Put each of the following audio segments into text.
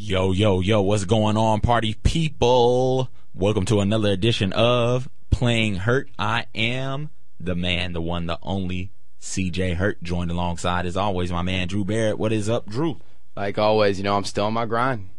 Yo, yo, yo, what's going on, party people? Welcome to another edition of Playing Hurt. I am the man, the one, the only CJ Hurt, joined alongside, as always, my man Drew Barrett. What is up, Drew? Like always, you know, I'm still on my grind.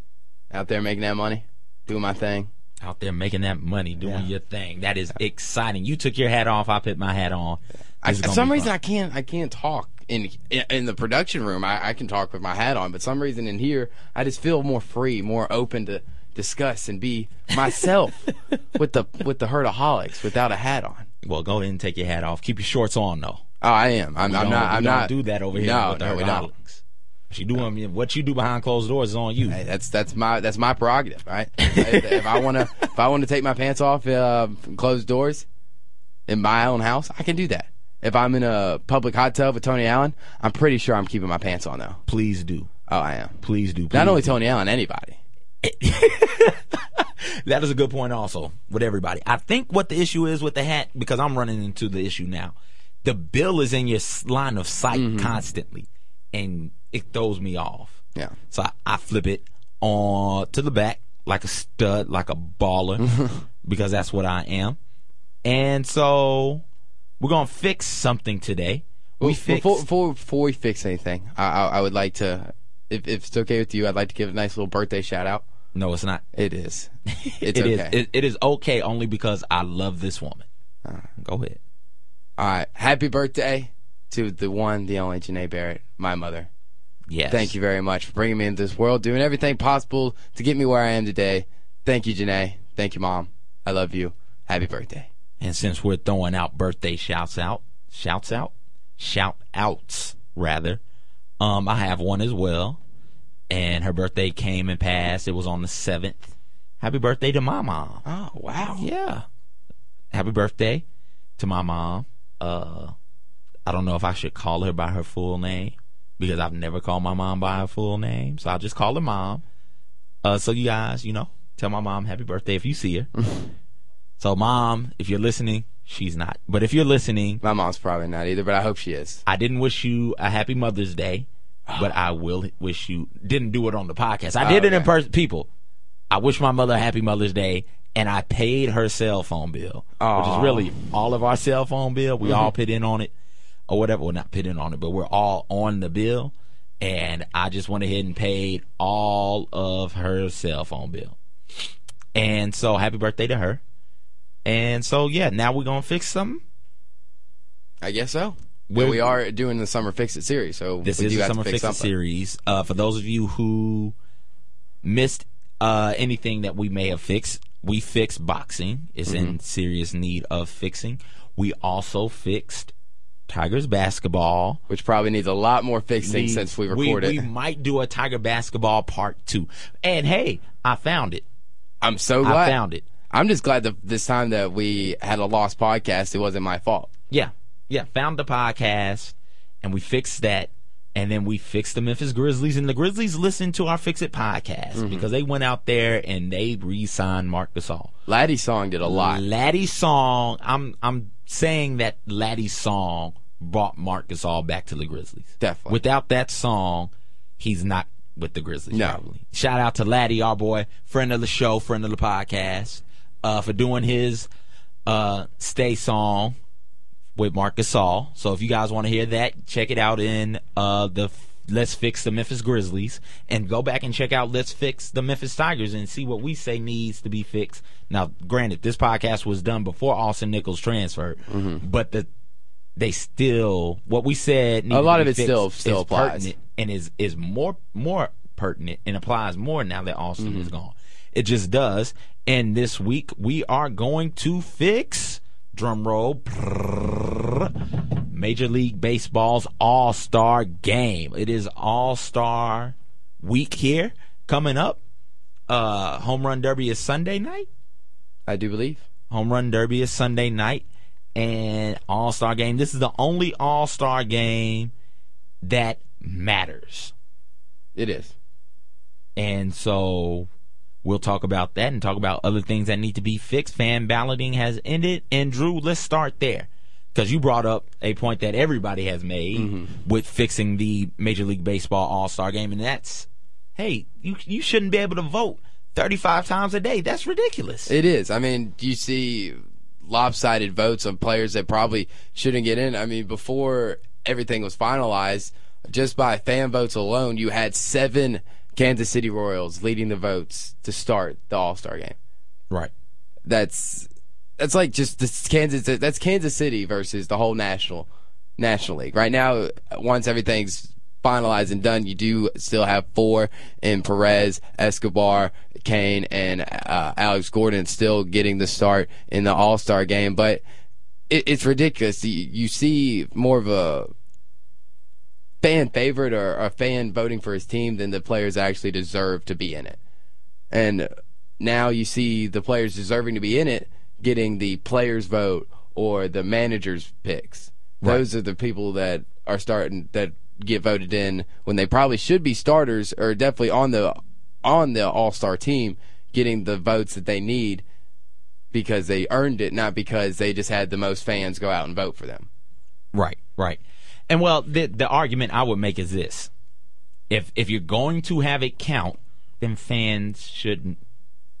Out there making that money, doing my thing. Out there making that money, doing Yeah. your thing. That is exciting. You took your hat off, I put my hat on. I, for some reason, fun. I can't. I can't talk in in the production room. I, I can talk with my hat on, but some reason in here, I just feel more free, more open to discuss and be myself with the with the hurtaholics without a hat on. Well, go ahead and take your hat off. Keep your shorts on, though. Oh, I am. I'm, I'm don't- I'm don't not. do that over here No, with the no, we don't. What you doing? What you do behind closed doors is on you. Hey, that's that's my that's my prerogative, right? if, I want to if I want to take my pants off uh, closed doors in my own house, I can do that. If I'm in a public hot tub with Tony Allen, I'm pretty sure I'm keeping my pants on though. Please do. Oh, I am. Please do. Not only do. Tony Allen, anybody. That is a good point also with everybody. I think what the issue is with the hat, because I'm running into the issue now. The bill is in your line of sight Mm-hmm. constantly, and it throws me off. Yeah. So I, I flip it on to the back like a stud, like a baller, because that's what I am. And so we're gonna fix something today. We Well, fix before, before before we fix anything, I, I I would like to, if, if it's okay with you, I'd like to give a nice little birthday shout out. no, it's not. It is. It's It is. okay. It, it is okay only because I love this woman. Go ahead. All right. Happy birthday to the one, the only Janae Barrett, my mother. Yes. Thank you very much for bringing me into this world, doing everything possible to get me where I am today. Thank you, Janae. Thank you, Mom. I love you. Happy birthday. And since we're throwing out birthday shouts out, shouts out, shout outs rather, um, I have one as well. And her birthday came and passed. It was on the seventh. Happy birthday to my mom. Oh, wow. Yeah. Happy birthday to my mom. Uh, I don't know if I should call her by her full name because I've never called my mom by her full name. So I'll just call her mom. Uh, so you guys, you know, tell my mom happy birthday if you see her. so mom, if you're listening, she's not. But if you're listening, My mom's probably not either, but I hope she is. I didn't wish you a happy Mother's Day, oh. but I will wish you didn't do it on the podcast. I oh, did it in person. People, I wish my mother a happy Mother's Day, and I paid her cell phone bill, which is really all of our cell phone bill. We all mm-hmm. put in on it, or whatever. We're well, not put in on it, but we're all on the bill, and I just went ahead and paid all of her cell phone bill. And so, happy birthday to her. And so, yeah, now we're gonna fix something. I guess so. We're- we are doing the Summer Fix It series, so This is the Summer to fix Fix It series. Uh, for those of you who missed uh, anything that we may have fixed, we fixed boxing. It's in Mm-hmm. serious need of fixing. We also fixed Tigers basketball. Which probably needs a lot more fixing since we recorded. We, might do a Tiger basketball part two. And hey, I found it. I'm so glad. I found it. I'm just glad that this time that we had a lost podcast, it wasn't my fault. Yeah, yeah. Found the podcast, and we fixed that, and then we fixed the Memphis Grizzlies, and the Grizzlies listened to our Fix It podcast Mm-hmm. because they went out there and they re-signed Marc Gasol. Laddie's song did a lot. Laddie's song. I'm I'm saying that Laddie's song brought Marc Gasol back to the Grizzlies. Definitely. Without that song, he's not with the Grizzlies. No. Probably. Shout out to Laddie, our boy, friend of the show, friend of the podcast, uh, for doing his uh, "Stay" song with Marcus Gasol. So if you guys want to hear that, check it out in uh, the Let's Fix the Memphis Grizzlies and go back and check out Let's Fix the Memphis Tigers and see what we say needs to be fixed. Now, granted, this podcast was done before Austin Nichols transferred, but the they still what we said. A lot of it still- still applies. and is is more more pertinent and applies more now that Austin Mm-hmm. is gone. It just does. And this week we are going to fix drum roll Major League Baseball's All Star Game. It is All Star Week here coming up. Uh, Home Run Derby is Sunday night. I do believe. Home Run Derby is Sunday night, and All Star Game. This is the only All Star Game that matters. It is. And so we'll talk about that and talk about other things that need to be fixed. Fan balloting has ended. And Drew, let's start there. Because you brought up a point that everybody has made mm-hmm. with fixing the Major League Baseball All Star game, and that's hey, you you shouldn't be able to vote 35 times a day. That's ridiculous. It is. I mean, you see lopsided votes on players that probably shouldn't get in. I mean, before everything was finalized, just by fan votes alone, you had seven Kansas City Royals leading the votes to start the All Star game. right. That's that's like just this Kansas. That's Kansas City versus the whole national National League. Right now, once everything's finalized and done, you do still have four in Perez, Escobar, Cain, and uh, Alex Gordon still getting the start in the All Star game. But it, it's ridiculous. You, you see more of a fan favorite or a fan voting for his team than the players actually deserve to be in it. And now you see the players deserving to be in it getting the players vote or the managers picks. Right. Those are the people that are starting that get voted in when they probably should be starters or definitely on the on the all-star team getting the votes that they need because they earned it not because they just had the most fans go out and vote for them. Right, right. And well, the the argument I would make is this: if if you're going to have it count, then fans shouldn't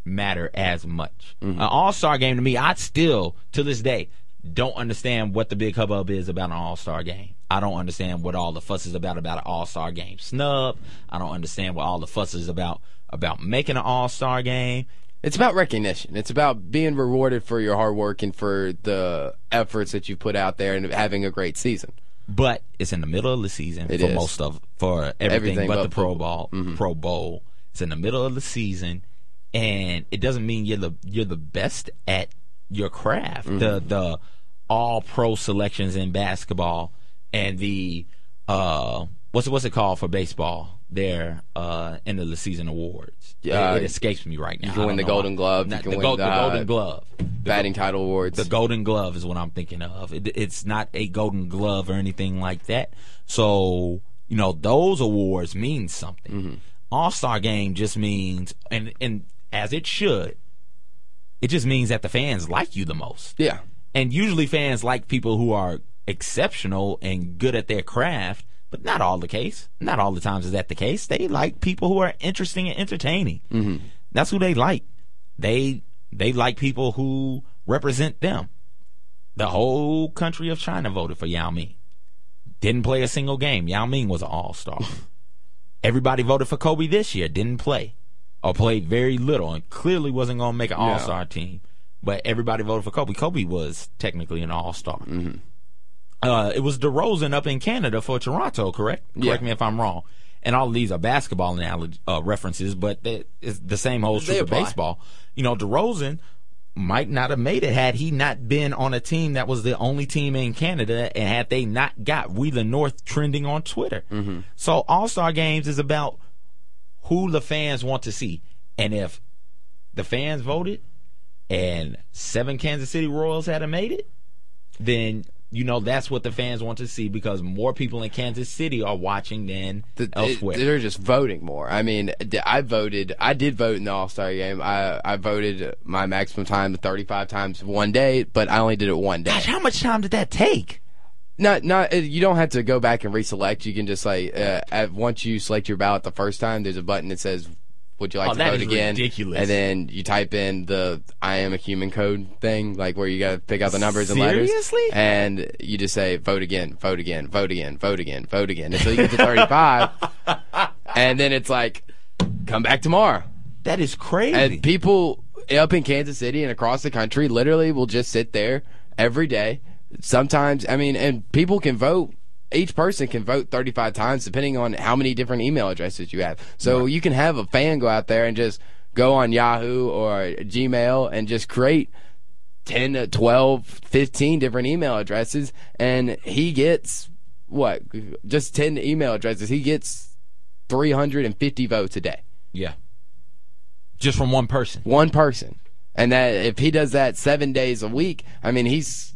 matter as much. Mm-hmm. An All Star game to me, I still to this day don't understand what the big hubbub is about an All Star game. I don't understand what all the fuss is about about an All Star game snub. I don't understand what all the fuss is about about making an All Star game. It's about recognition. It's about being rewarded for your hard work and for the efforts that you put out there and having a great season. But it's in the middle of the season It for is. most of for everything, Everything but, the Pro. Bowl. Pro Bowl. It's in the middle of the season, and it doesn't mean you're the you're the best at your craft. The the All Pro selections in basketball and the uh what's it, what's it called for baseball? Their uh end of the season awards. Yeah, it, it escapes me right now. you can win the know. Golden Glove, you Not- can the, win Go- the, the Golden Glove. Batting title awards. The Golden Glove is what I'm thinking of. It, it's not a Golden Glove or anything like that. So you know those awards mean something. Mm-hmm. All Star Game just means, and and as it should, it just means that the fans like you the most. yeah. And usually fans like people who are exceptional and good at their craft, but not all the case. Not all the times is that the case. They like people who are interesting and entertaining. Mm-hmm. That's who they like. They they like people who represent them. The whole country of China voted for Yao Ming. Didn't play a single game. Yao Ming was an all star. Everybody voted for Kobe this year. Didn't play or played very little and clearly wasn't going to make an all star team. But everybody voted for Kobe. Kobe was technically an all star. Mm-hmm. Uh, it was DeRozan up in Canada for Toronto, correct? Yeah. Correct me if I'm wrong. And all of these are basketball analogy, uh, references, but they, it's the same holds true for baseball. You know, DeRozan might not have made it had he not been on a team that was the only team in Canada and had they not got We the North trending on Twitter. Mm-hmm. So All Star Games is about who the fans want to see. And if the fans voted and seven Kansas City Royals hadn't made it, then you know that's what the fans want to see because more people in Kansas City are watching than The- elsewhere. they're just voting more. I mean, I voted. I did vote in the All Star game. I I voted my maximum time 35 times one day, but I only did it one day. Gosh, how much time did that take? Not not. uh, You don't have to go back and reselect. You can just like uh, at, once you select your ballot the first time, there's a button that says. Would you like Oh, to vote again? ridiculous. And then you type in the "I am a human" code thing, like where you got to pick out the numbers and letters. Seriously? And you just say "vote again, vote again, vote again, vote again, vote again" until you get to 35. and then it's like, come back tomorrow. That is crazy. And people up in Kansas City and across the country literally will just sit there every day. Sometimes, I mean, and people can vote. Each person can vote 35 times depending on how many different email addresses you have. So you can have a fan go out there and just go on Yahoo or Gmail and just create 10, to 12, 15 different email addresses. And he gets, what, just 10 email addresses. He gets 350 votes a day yeah. Just from one person. one person. And that if he does that seven days a week, I mean, he's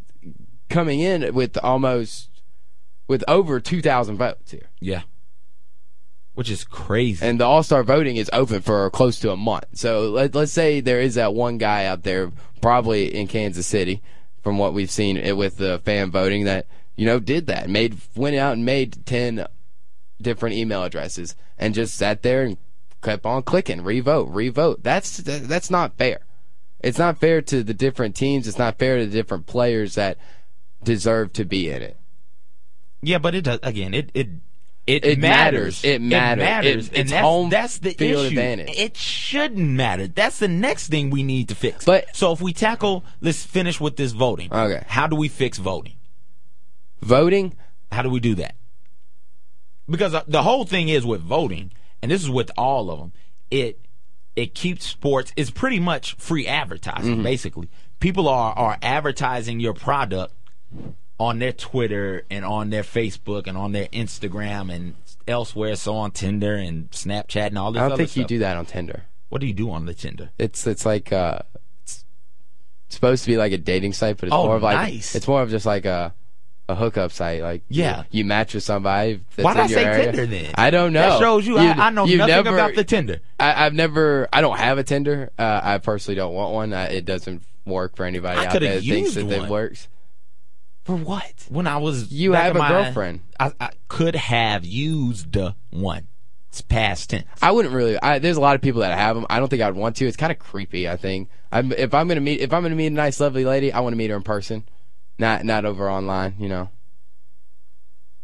coming in with almost with over two thousand votes here. Yeah. Which is crazy. And the All Star voting is open for close to a month. So let, let's say there is that one guy out there, probably in Kansas City, from what we've seen it with the fan voting, that you know did that, made went out and made ten different email addresses, and just sat there and kept on clicking, revote, revote. That's that's not fair. It's not fair to the different teams. It's not fair to the different players that deserve to be in it. Yeah, but it does again. It it it, It matters. matters. It matters. matters. It- it's that's, home that's the field issue. advantage. It shouldn't matter. That's the next thing we need to fix. But- so if we tackle, let's finish with this voting. Okay. How do we fix voting? Voting, How do we do that? Because uh, the whole thing is with voting, and this is with all of them. It it keeps sports. It's pretty much free advertising. Basically, people are are advertising your product on their Twitter and on their Facebook and on their Instagram and elsewhere. So on Tinder and Snapchat and all this. I don't other think you do that on Tinder. What do you do on the Tinder? It's it's like uh, it's supposed to be like a dating site, but it's Oh, more of like nice. it's more of just like a a hookup site. Like Yeah. you, you match with somebody. That's Why in did I your say area. Tinder then? I don't know. That shows you. I, I know nothing never- about the Tinder. I, I've never. I don't have a Tinder. Uh, I personally don't want one. Uh, it doesn't work for anybody I out there that thinks that it one. works. For what? when I was You back have in a my- girlfriend. I, I could have used the one. It's past tense. I wouldn't really. I, there's a lot of people that have them. I don't think I'd want to. It's kind of creepy. I think. I'm, if I'm gonna meet, if I'm gonna meet a nice, lovely lady, I want to meet her in person, not not over online. You know.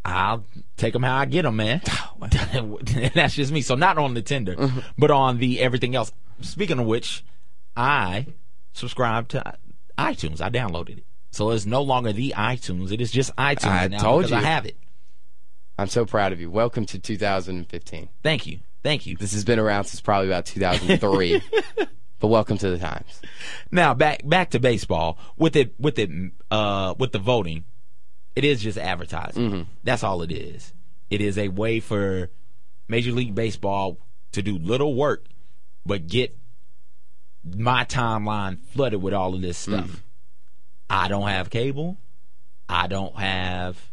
I'll take them how I get them, man. Oh, That's just me. So not on the Tinder, Mm-hmm. but on the everything else. Speaking of which, I subscribe to iTunes. I downloaded it, so it's no longer the iTunes. It is just iTunes I now told because I have it. I'm so proud of you. Welcome to 2015. Thank you, thank you. This has been around since probably about 2003, but welcome to the times. Now back back to baseball with it with it uh with the voting, it is just advertising. That's all it is. It is a way for Major League Baseball to do little work, but get my timeline flooded with all of this stuff. I don't have cable. I don't have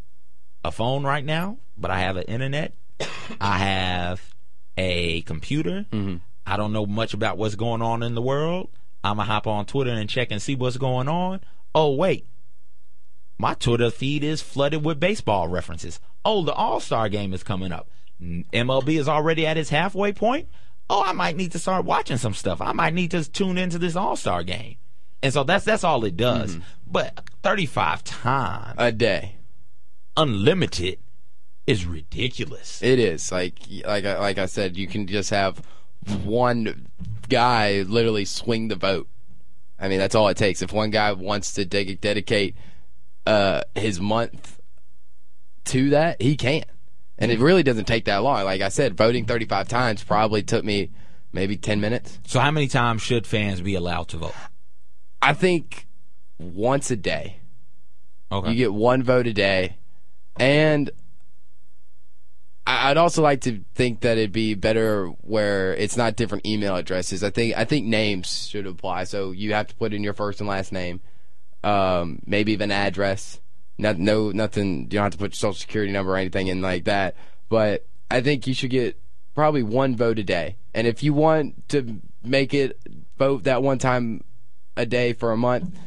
a phone right now, but I have an internet. I have a computer. Mm-hmm. I don't know much about what's going on in the world. I'm gonna hop on Twitter and check and see what's going on. Oh wait, my Twitter feed is flooded with baseball references. Oh, the All Star game is coming up. MLB is already at its halfway point. Oh, I might need to start watching some stuff. I might need to tune into this All Star game. And so that's that's all it does. But 35 times A day. unlimited is ridiculous. It is like like I- like I said, you can just have one guy literally swing the vote. I mean, that's all it takes. If one guy wants to de- dedicate uh, his month to that, he can, and it really doesn't take that long. Like I said, voting 35 times probably took me maybe 10 minutes. So how many times should fans be allowed to vote? I think once a day. Okay. You get one vote a day, and I'd also like to think that it'd be better where it's not different email addresses. I think I think names should apply. So you have to put in your first and last name, um, maybe even address. Not no nothing. You don't have to put your social security number or anything in like that. But I think you should get probably one vote a day. And if you want to make it vote that one time a day for a month,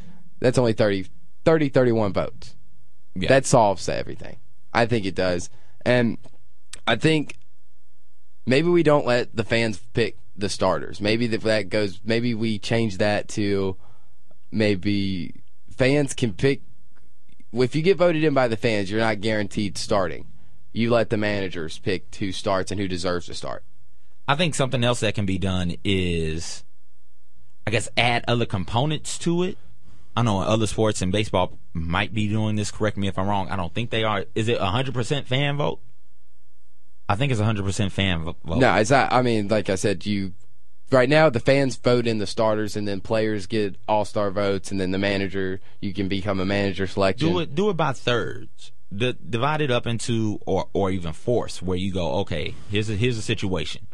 that's only 30, 30 31 votes. Yeah. That solves everything. I think it does. And I think maybe we don't let the fans pick the starters. Maybe that that goes. Maybe we change that to maybe fans can pick. If you get voted in by the fans, you're not guaranteed starting. You let the managers pick who starts and who deserves to start. I think something else that can be done is, I guess, add other components to it. I know other sports and baseball might be doing this. Correct me if I'm wrong. I don't think they are. Is it 100% fan vote? I think it's 100% fan vote. No, it's not. I mean, like I said, you right now the fans vote in the starters, and then players get all star votes, and then the manager you can become a manager selection. do it. Do it by thirds. D- divide it up into or or even fourths, where you go. Okay, here's a here's a situation.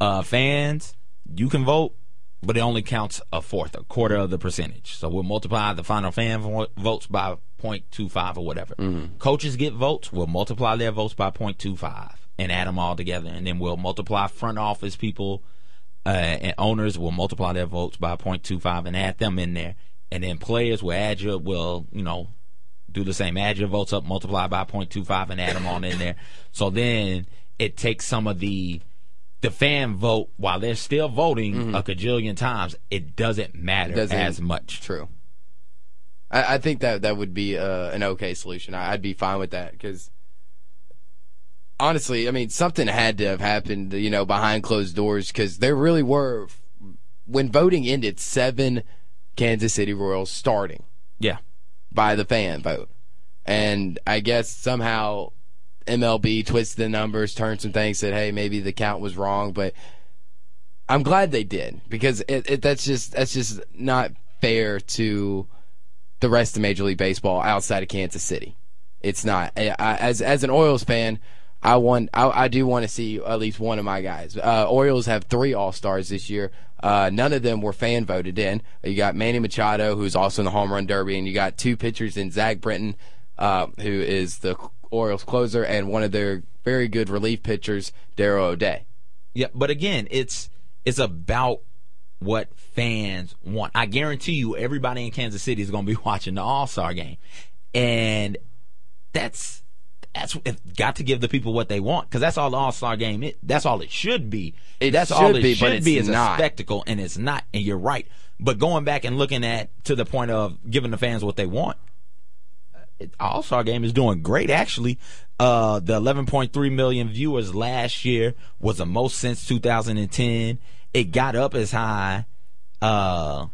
Uh, fans, you can vote, but it only counts a fourth, a quarter of the percentage. So we'll multiply the final fan vo- votes by 0.25 or whatever. Coaches get votes. We'll multiply their votes by 0.25 and add them all together, and then we'll multiply front office people uh, and owners We'll multiply their votes by 0.25 and add them in there. And then players will add your, will, you know, do the same. Add your votes up, multiply by 0.25 and add them on in there. So then it takes some of the the fan vote, while they're still voting a cajillion times, it doesn't matter Doesn't- as much. True. I, I think that that would be uh, an okay solution. I, I'd be fine with that because honestly, I mean, something had to have happened, you know, behind closed doors because there really were when voting ended, seven Kansas City Royals starting Yeah. by the fan vote, and I guess somehow MLB twisted the numbers, turned some things, said, hey, maybe the count was wrong, but I'm glad they did because it, it, that's just that's just not fair to the rest of Major League Baseball outside of Kansas City. It's not. I, as as an Orioles fan, I want I, I do want to see at least one of my guys. Uh, Orioles have three All Stars this year. Uh, none of them were fan voted in. You got Manny Machado, who's also in the home run derby, and you got two pitchers in Zach Britton, uh, who is the Orioles closer, and one of their very good relief pitchers, Darren O'Day. Yeah, but again, it's it's about what fans want. I guarantee you, everybody in Kansas City is going to be watching the All Star game, and that's that's got to give the people what they want because that's all the All Star game. It, That's all it should be. It that's should all it be, should be is not. a spectacle, and it's not. And you're right. But going back and looking at to the point of giving the fans what they want, All Star Game is doing great actually. Uh, the 11.3 million viewers last year was the most since 2010. It got up as high. Uh,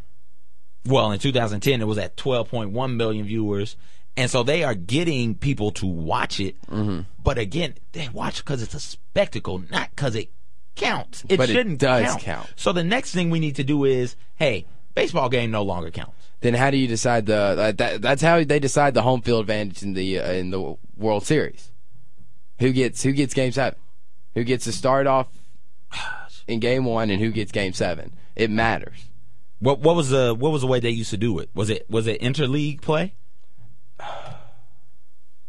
well, in 2010 it was at 12.1 million viewers, and so they are getting people to watch it. Mm-hmm. But again, they watch because it's a spectacle, not because it counts. It But shouldn't does count. count. So the next thing we need to do is, hey, baseball game no longer counts. Then how do you decide the uh, that, that's how they decide the home field advantage in the uh, in the World Series? Who gets who gets game 7? Who gets to start off in game 1 and who gets game 7? It matters. What what was the what was the way they used to do it? Was it was it interleague play?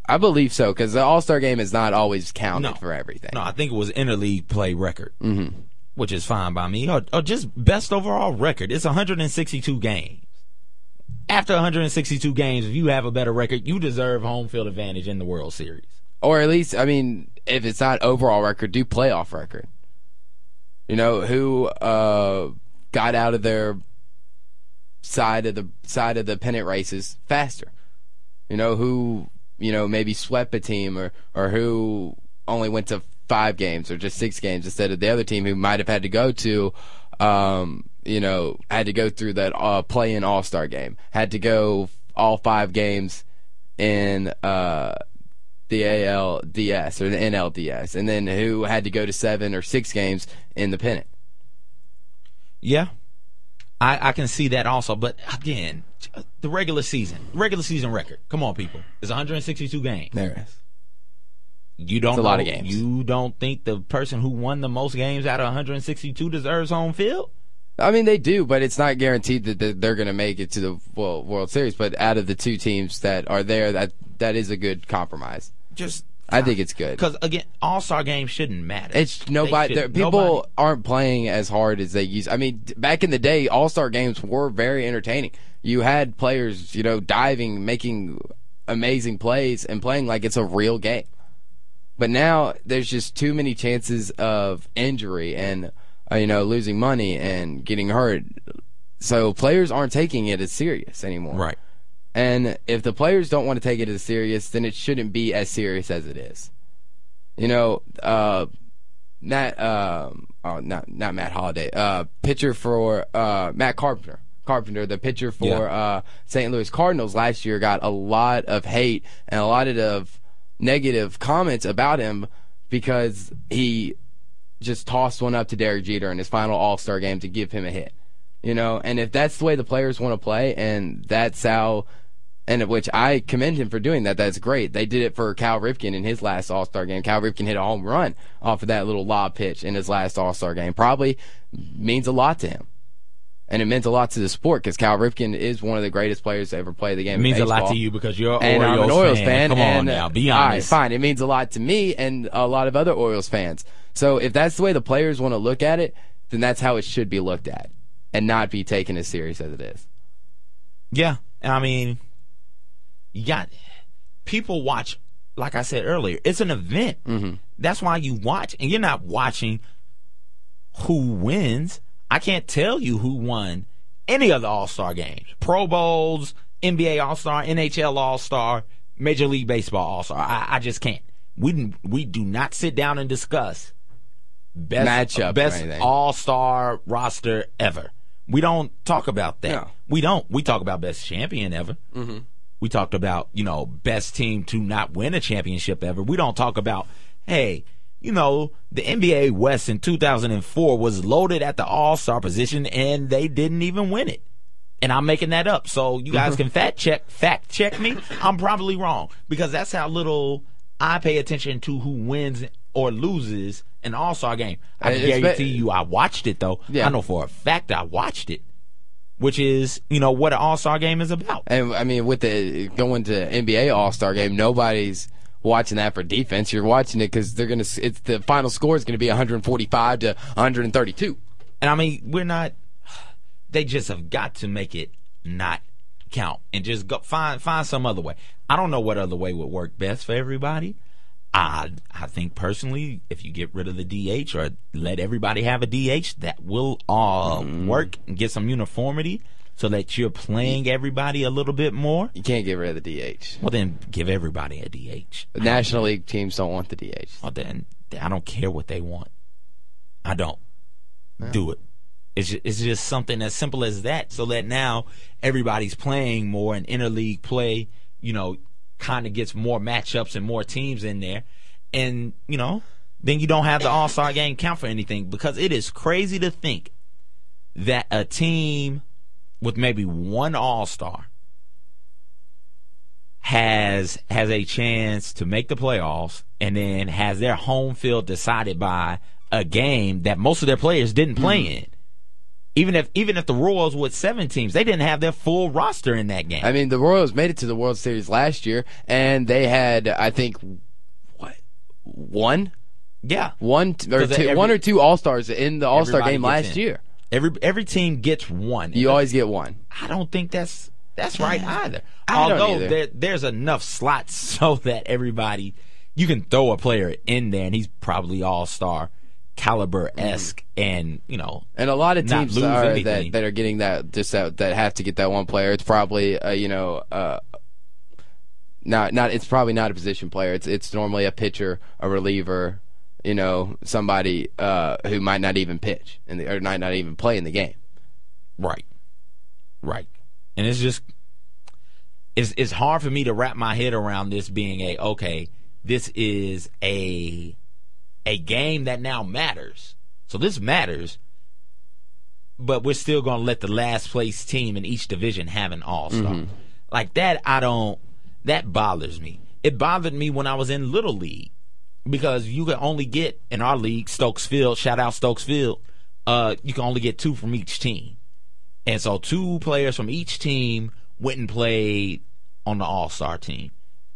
I believe so cuz the All-Star game is not always counted No. for everything. No, I think it was interleague play record, mm-hmm. which is fine by me. Or, or just best overall record. It's 162 games. After 162 games, if you have a better record, you deserve home field advantage in the World Series. Or at least I mean if it's not overall record, do playoff record. You know, who uh got out of their side of the side of the pennant races faster. You know, who you know maybe swept a team or or who only went to five games or just six games instead of the other team who might have had to go to um you know had to go through that uh play in all-star game had to go all five games in uh the ALDS or the NLDS and then who had to go to seven or six games in the pennant Yeah, I, I can see that also. But again, the regular season, regular season record. Come on, people. It's 162 games. there is You don't It's a lot of games. You don't think the person who won the most games out of 162 deserves home field? I mean, they do, but it's not guaranteed that they're going to make it to the World Series. But out of the two teams that are there, that that is a good compromise. Just I think it's good. because again, All Star games shouldn't matter. It's nobody. There- People Nobody- aren't playing as hard as they used. I mean, back in the day, All Star games were very entertaining. You had players, you know, diving, making amazing plays, and playing like it's a real game. But now there's just too many chances of injury and uh, you know losing money and getting hurt. So players aren't taking it as serious anymore. right. And if the players don't want to take it as serious, then it shouldn't be as serious as it is. You know, uh, Matt, um, oh, not not Matt Holliday, uh, pitcher for uh, Matt Carpenter. Carpenter, the pitcher for Yeah. uh, St. Louis Cardinals last year, got a lot of hate and a lot of negative comments about him because he just tossed one up to Derek Jeter in his final All Star game to give him a hit. You know, and if that's the way the players want to play, and that's how, and which I commend him for doing that, that's great. They did it for Cal Ripken in his last All Star game. Cal Ripken hit a home run off of that little lob pitch in his last All Star game. Probably means a lot to him. And it meant a lot to the sport because Cal Ripken is one of the greatest players to ever play the game. It means a lot to you because you're and Orioles an Orioles fan. Come and, on now, be all right, honest. fine. It means a lot to me and a lot of other Orioles fans. So if that's the way the players want to look at it, then that's how it should be looked at, and not be taken as serious as it is. Yeah, And I mean, you got people watch. Like I said earlier, it's an event. Mm-hmm. That's why you watch, and you're not watching who wins. I can't tell you who won any of the All Star games, Pro Bowls, NBA All Star, NHL All Star, Major League Baseball All Star. I, I just can't. We we do not sit down and discuss best Matchups or best. All Star roster ever. We don't talk about that. No. We don't. We talk about best champion ever. Mm-hmm. We talked about you know best team to not win a championship ever. We don't talk about hey you know the NBA West in 2004 was loaded at the All Star position and they didn't even win it. And I'm making that up, so you guys mm-hmm. can fact check fact check me. I'm probably wrong because that's how little I pay attention to who wins or loses an All Star game. I eh, can It's guarantee you, I watched it though. Yeah. I know for a fact I watched it, which is you know what an All Star game is about. And I mean, with the going to NBA All Star game, nobody's watching that for defense. You're watching it because they're gonna. It's the final score is gonna be 145 to 132. And I mean, we're not. They just have got to make it not count and just go find find some other way. I don't know what other way would work best for everybody. I I think personally, if you get rid of the DH or let everybody have a DH, that will uh, work and get some uniformity so that you're playing everybody a little bit more. You can't get rid of the DH. Well, then give everybody a DH. The National League teams don't want the DH. Well, then I don't care what they want. I don't do it. It's just, it's just something as simple as that. So that now everybody's playing more and interleague play, you know, kind of gets more matchups and more teams in there, and you know, then you don't have the All Star game count for anything because it is crazy to think that a team with maybe one All Star has has a chance to make the playoffs and then has their home field decided by a game that most of their players didn't play Mm-hmm. in. Even if even if the Royals with seven teams, they didn't have their full roster in that game. I mean, the Royals made it to the World Series last year, and they had, I think, what one, yeah, one or two, every- one or two All Stars in the All Star game last in. year. Every every team gets one. You always get one. I don't think that's that's right either. Although either. there there's enough slots so that everybody you can throw a player in there and he's probably all star caliber esque and you know And a lot of teams are that, that are getting that just that, that have to get that one player. It's probably uh, you know uh, not not it's probably not a position player. It's it's normally a pitcher, a reliever, you know, somebody uh, who might not even pitch in the, or might not even play in the game. Right. Right. And it's just it's it's hard for me to wrap my head around this being a okay, this is a a game that now matters. So this matters. But we're still going to let the last place team in each division have an all-star. Like that I don't that bothers me. It bothered me when I was in little league because you can only get in our league Stokes Field, shout out Stokes Field, uh you can only get two from each team. And so two players from each team went and played on the All Star team.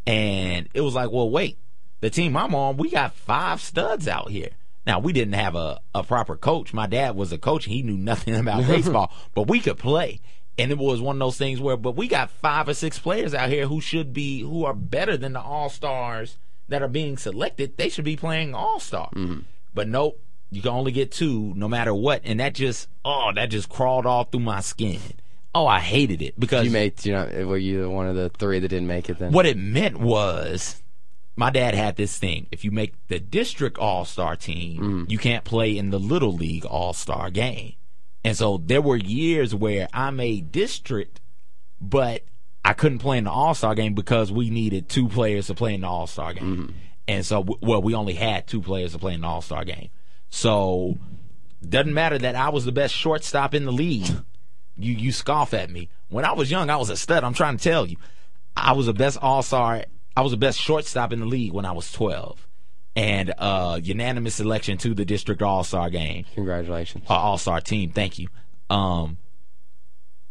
And it was like, well, wait, the team I'm on, we got five studs out here. Now we didn't have a, a proper coach. My dad was a coach. He knew nothing about baseball, but we could play. And it was one of those things where, but we got five or six players out here who should be, who are better than the All Stars that are being selected. They should be playing All Star. Mm-hmm. But nope, you can only get two no matter what. And that just, oh, that just crawled all through my skin. Oh, I hated it because You made you know were you one of the three that didn't make it then? what it meant was my dad had this thing. If you make the district all star team, mm-hmm. you can't play in the little league all star game. And so there were years where I made district, but I couldn't play in the all star game because we needed two players to play in the all star game. And so, well, we only had two players to play in the all star game. So doesn't matter that I was the best shortstop in the league. You you scoff at me. When I was young, I was a stud. I'm trying to tell you. I was the best all star. I was the best shortstop in the league when I was 12, and uh, unanimous selection to the district all star game, Congratulations. uh, all star team. Thank you. Um,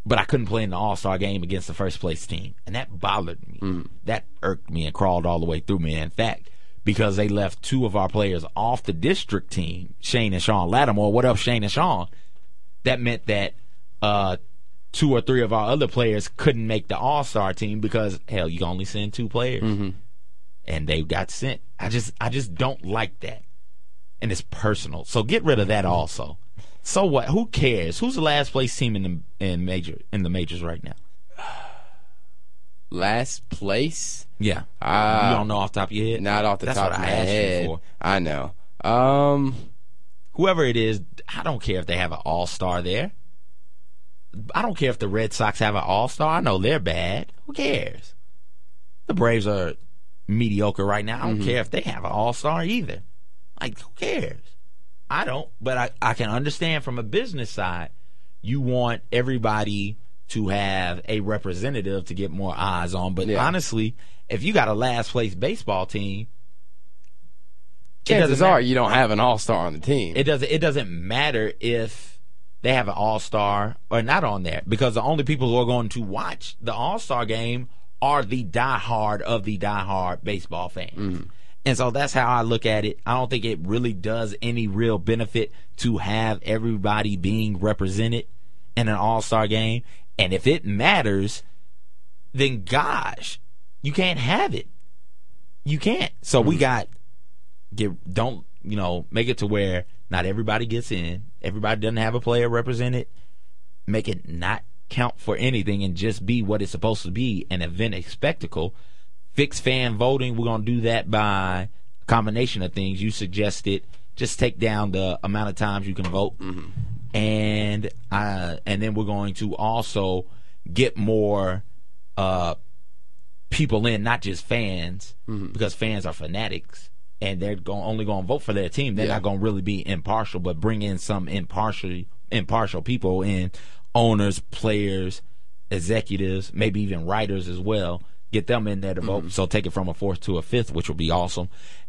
but I couldn't play in the all star game against the first place team, and that bothered me. That irked me and crawled all the way through me. In fact, because they left two of our players off the district team, Shane and Sean Lattimore. What up, Shane and Sean? That meant that uh, two or three of our other players couldn't make the All Star team because hell, you can only send two players, and they got sent. I just, I just don't like that. and it's personal. So get rid of that also. So what? Who cares? Who's the last place team in the in major in the majors right now? Last place? Yeah, Uh, you don't know off the top of your head. Not off the That's top what of I my you head. for. I know. Um, Whoever it is, I don't care if they have an all star there. I don't care if the Red Sox have an all star. I know they're bad. Who cares? The Braves are mediocre right now. I don't care if they have an all star either. Like, who cares? I don't, but I, I can understand from a business side, you want everybody to have a representative to get more eyes on. But Yeah. honestly, if you got a last place baseball team, chances are you don't have an all star on the team. It doesn't. It doesn't matter if they have an All Star or not on there because the only people who are going to watch the All Star game are the diehard of the diehard baseball fans. Mm-hmm. And so that's how I look at it. I don't think it really does any real benefit to have everybody being represented in an All Star game. And if it matters, then gosh, you can't have it. You can't. So we mm-hmm. got get don't you know make it to where not everybody gets in everybody doesn't have a player represented make it not count for anything and just be what it's supposed to be an event a spectacle fix fan voting we're going to do that by a combination of things you suggested just take down the amount of times you can vote and uh and then we're going to also get more uh people in, not just fans, because fans are fanatics and they're going only going to vote for their team. They're Yeah. not going to really be impartial, but bring in some impartial impartial people in owners, players, executives, maybe even writers as well. Get them in there to vote. Mm-hmm. So take it from a fourth to a fifth, which would be awesome,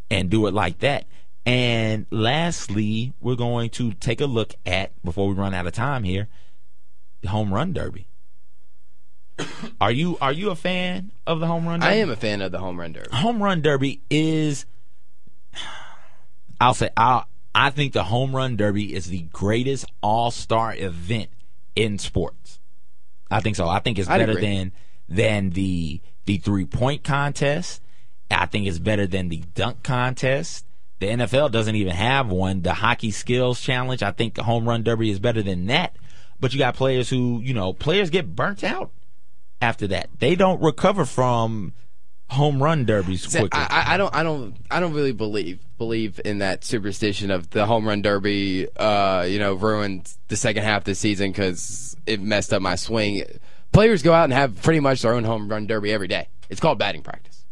and do it like that. And lastly, we're going to take a look at before we run out of time here, the home run derby. Are you are you a fan of the home run derby? I am a fan of the home run derby. home run derby is I'll say I I think the home run derby is the greatest all-star event in sports. I think so. I think it's I'd better agree. than than the the three-point contest. I think it's better than the dunk contest. The NFL doesn't even have one. The hockey skills challenge, I think the home run derby is better than that. But you got players who, you know, players get burnt out after that. They don't recover from home run derbies quickly. I, I- I don't, I don't, I don't really believe believe in that superstition of the home run derby. Uh, you know, ruined the second half of the season because it messed up my swing. Players go out and have pretty much their own home run derby every day. It's called batting practice.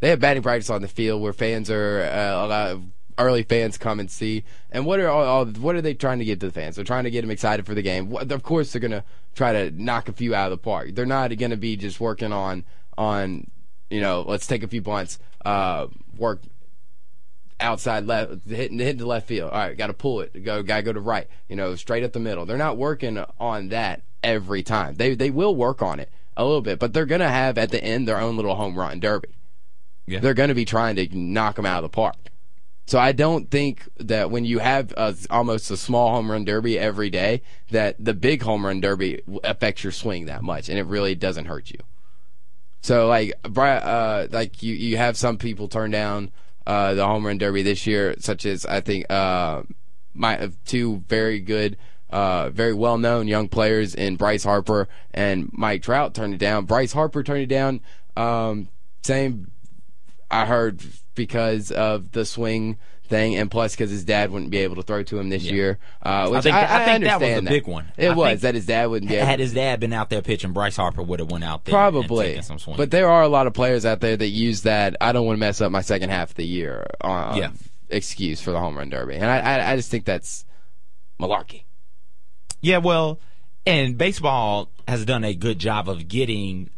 They have batting practice on the field where fans are uh, a lot of early fans come and see. And what are all, all what are they trying to get to the fans? They're trying to get them excited for the game. Of course, they're gonna try to knock a few out of the park. They're not gonna be just working on on you know let's take a few bunts, uh, work outside left, hitting hitting the left field. All right, got to pull it. Go, got to go to right. You know, straight up the middle. They're not working on that every time. They they will work on it a little bit, but they're gonna have at the end their own little home run derby. Yeah. They're gonna be trying to knock them out of the park. So I don't think that when you have a, almost a small home run derby every day, that the big home run derby affects your swing that much, and it really doesn't hurt you. So like, uh, like you, you have some people turn down uh, the home run derby this year, such as I think uh, my two very good, uh, very well known young players in Bryce Harper and Mike Trout turned it down. Bryce Harper turned it down. Um, same I heard because of the swing thing, and plus because his dad wouldn't be able to throw to him this year. Uh, which think I, that- I think that was the big one. It I was that his dad wouldn't be able. Had his dad been out there pitching, Bryce Harper would have went out there Probably, taken some swing. but there are a lot of players out there that use that. I don't want to mess up my second half of the year. Uh, Yeah. excuse for the home run derby, and I, I, I just think that's malarkey. yeah, well, and baseball has done a good job of getting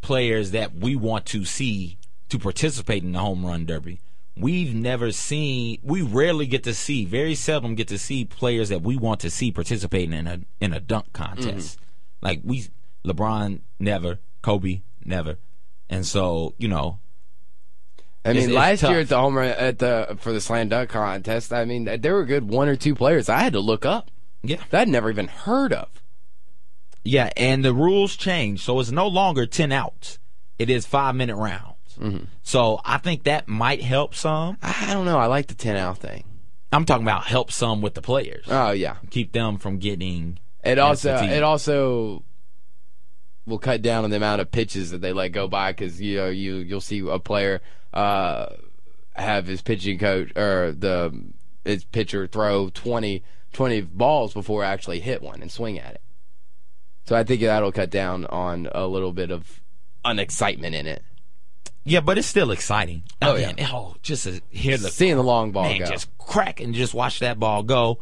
players that we want to see to participate in the home run derby. We've never seen, we rarely get to see, very seldom get to see players that we want to see participating in a in a dunk contest. Mm-hmm. Like we, LeBron never, Kobe never, and so you know, I mean, it's last tough. year at the home run at the for the slam dunk contest, I mean, there were good one or two players I had to look up yeah, that I'd never even heard of. Yeah, and the rules change, so it's no longer ten outs. It is five minute rounds. So I think that might help some. I don't know. I like the ten out thing. I'm talking about help some with the players, Oh yeah. keep them from getting. It also it also will cut down on the amount of pitches that they let go by because you know you you'll see a player uh, have his pitching coach or the his pitcher throw 20, 20 balls before actually hit one and swing at it. So I think that'll cut down on a little bit of unexcitement in it. Yeah, but it's still exciting. Oh, yeah. oh, just to hear the Seeing the long ball man go. just crack and just watch that ball go.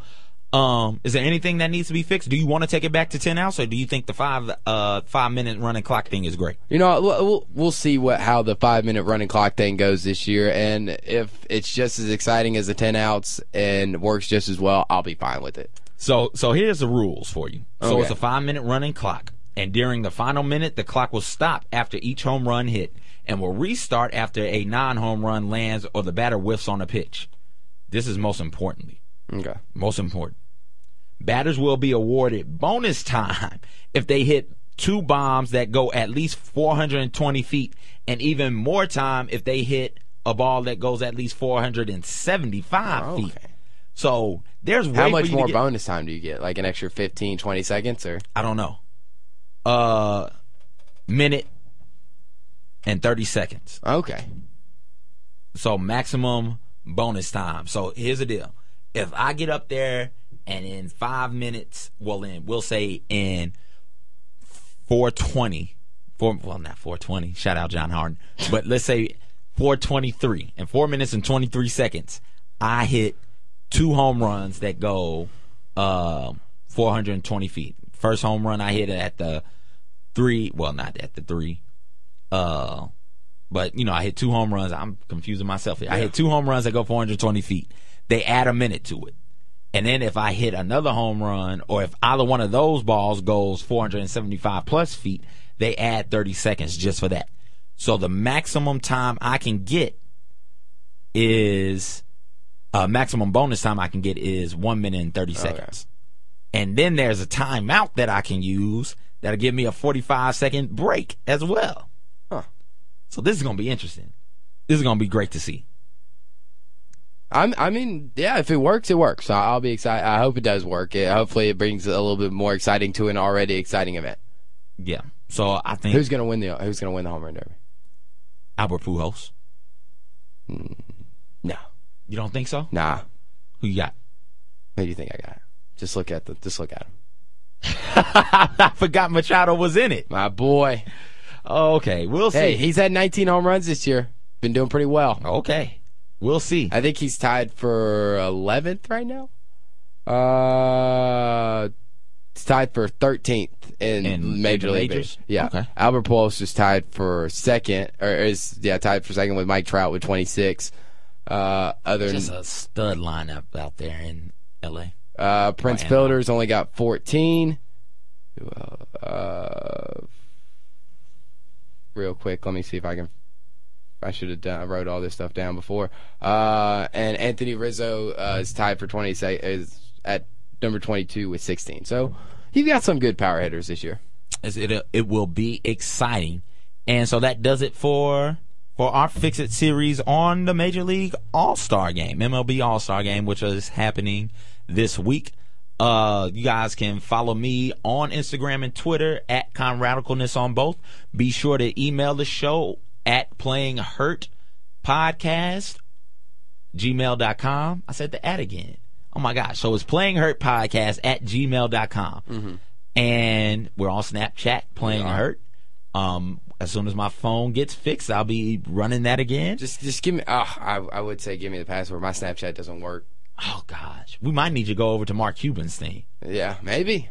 Um, is there anything that needs to be fixed? Do you want to take it back to ten outs, or do you think the five uh five minute running clock thing is great? You know, we'll, we'll- we'll see what how the five minute running clock thing goes this year, and if it's just as exciting as the ten outs and works just as well, I'll be fine with it. So so here's the rules for you. So Okay. it's a five minute running clock, and during the final minute, the clock will stop after each home run hit, and will restart after a non home run lands or the batter whiffs on a pitch. This is most importantly. Okay. Most important. Batters will be awarded bonus time if they hit two bombs that go at least 420 feet, and even more time if they hit a ball that goes at least 475 feet. Okay. So there's way How much more bonus time do you get? Like an extra 15, 20 seconds, or I don't know. Uh, minute and 30 seconds. okay? So maximum bonus time. So here's the deal. If I get up there and in five minutes, well, in we'll say in 420, four, well, not 420. Shout out John Harden, but let's say 423 in four minutes and 23 seconds, I hit two home runs that go uh, 420 feet. First home run I hit at the three, well, not at the three. Uh, but you know, I hit two home runs. I'm confusing myself here. I hit two home runs that go 420 feet. They add a minute to it. And then if I hit another home run, or if either one of those balls goes 475 plus feet, they add 30 seconds just for that. So the maximum time I can get is uh, maximum bonus time I can get is one minute and 30 seconds. And then there's a timeout that I can use that'll give me a 45 second break as well. Huh. So this is going to be interesting. This is going to be great to see. I'm, I mean, yeah, if it works, it works. I- I'll be excited. I hope it does work. It, hopefully, it brings a little bit more exciting to an already exciting event. Yeah. So I think Who's gonna win the Who's gonna win the home run derby? Albert Pujols. Mm, no, You don't think so? nah. Who you got? Who do you think I got? Just look at the. Just look at him. I forgot Machado was in it. My boy. Oh, okay. We'll see. Hey, he's had 19 home runs this year. Been doing pretty well. okay. We'll see. I think he's tied for 11th right now. Uh, he's tied for 13th in, In Major the League majors? Baseball. Yeah. Okay. Albert Pujols is tied for second, or is yeah tied for second with Mike Trout with 26. Uh, other Just than a stud lineup out there in L.A. uh, Prince Oh, Fielder's only got 14. Uh, real quick, let me see if I can. I should have done. I wrote all this stuff down before. Uh, and Anthony Rizzo uh, is tied for 20. Is at number 22 with 16. So you've got some good power hitters this year. It it will be exciting, and so that does it for for our Fix It series on the Major League All Star Game, MLB All Star Game, which is happening this week. Uh, you guys can follow me on Instagram and Twitter at Conradicalness on both. Be sure to email the show at Playing Hurt Podcast gmail.com. I said the ad again. Oh my gosh. So it's playing hurt podcast at gmail.com. And we're on Snapchat playing hurt. Um, as soon as my phone gets fixed, I'll be running that again. Just just give me. Oh, I I would say give me the password. My Snapchat doesn't work. Oh gosh. We might need to go over to Mark Cuban's thing. Yeah, maybe.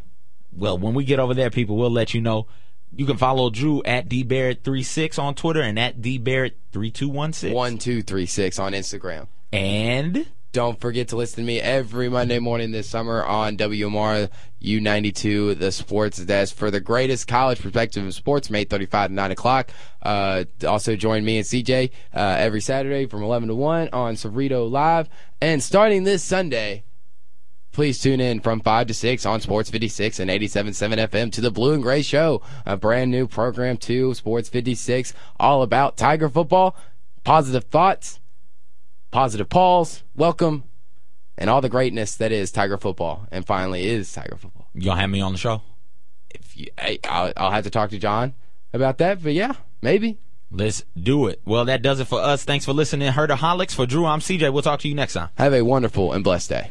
Well, when we get over there, people, we'll let you know. You can follow Drew at dbarrett36 on Twitter and at dbarrett3216. One two three six on Instagram. And Don't forget to listen to me every Monday morning this summer on WMR U92, the sports desk for the greatest college perspective of sports from 8:35 to 9 o'clock. Uh, also join me and CJ uh, every Saturday from 11 to 1 on Cerrito Live, and starting this Sunday. Please tune in from 5 to 6 on Sports 56 and 87.7 FM to the Blue and Gray Show, a brand new program to Sports 56, all about Tiger football, positive thoughts, positive Pauls. Welcome. and all the greatness that is Tiger football, and finally is Tiger football. You gonna have me on the show? If you, I, I'll, I'll have to talk to John about that, but yeah, maybe. Let's do it. Well, that does it for us. Thanks for listening. Herder Herdaholics for Drew. I'm CJ. We'll talk to you next time. Have a wonderful and blessed day.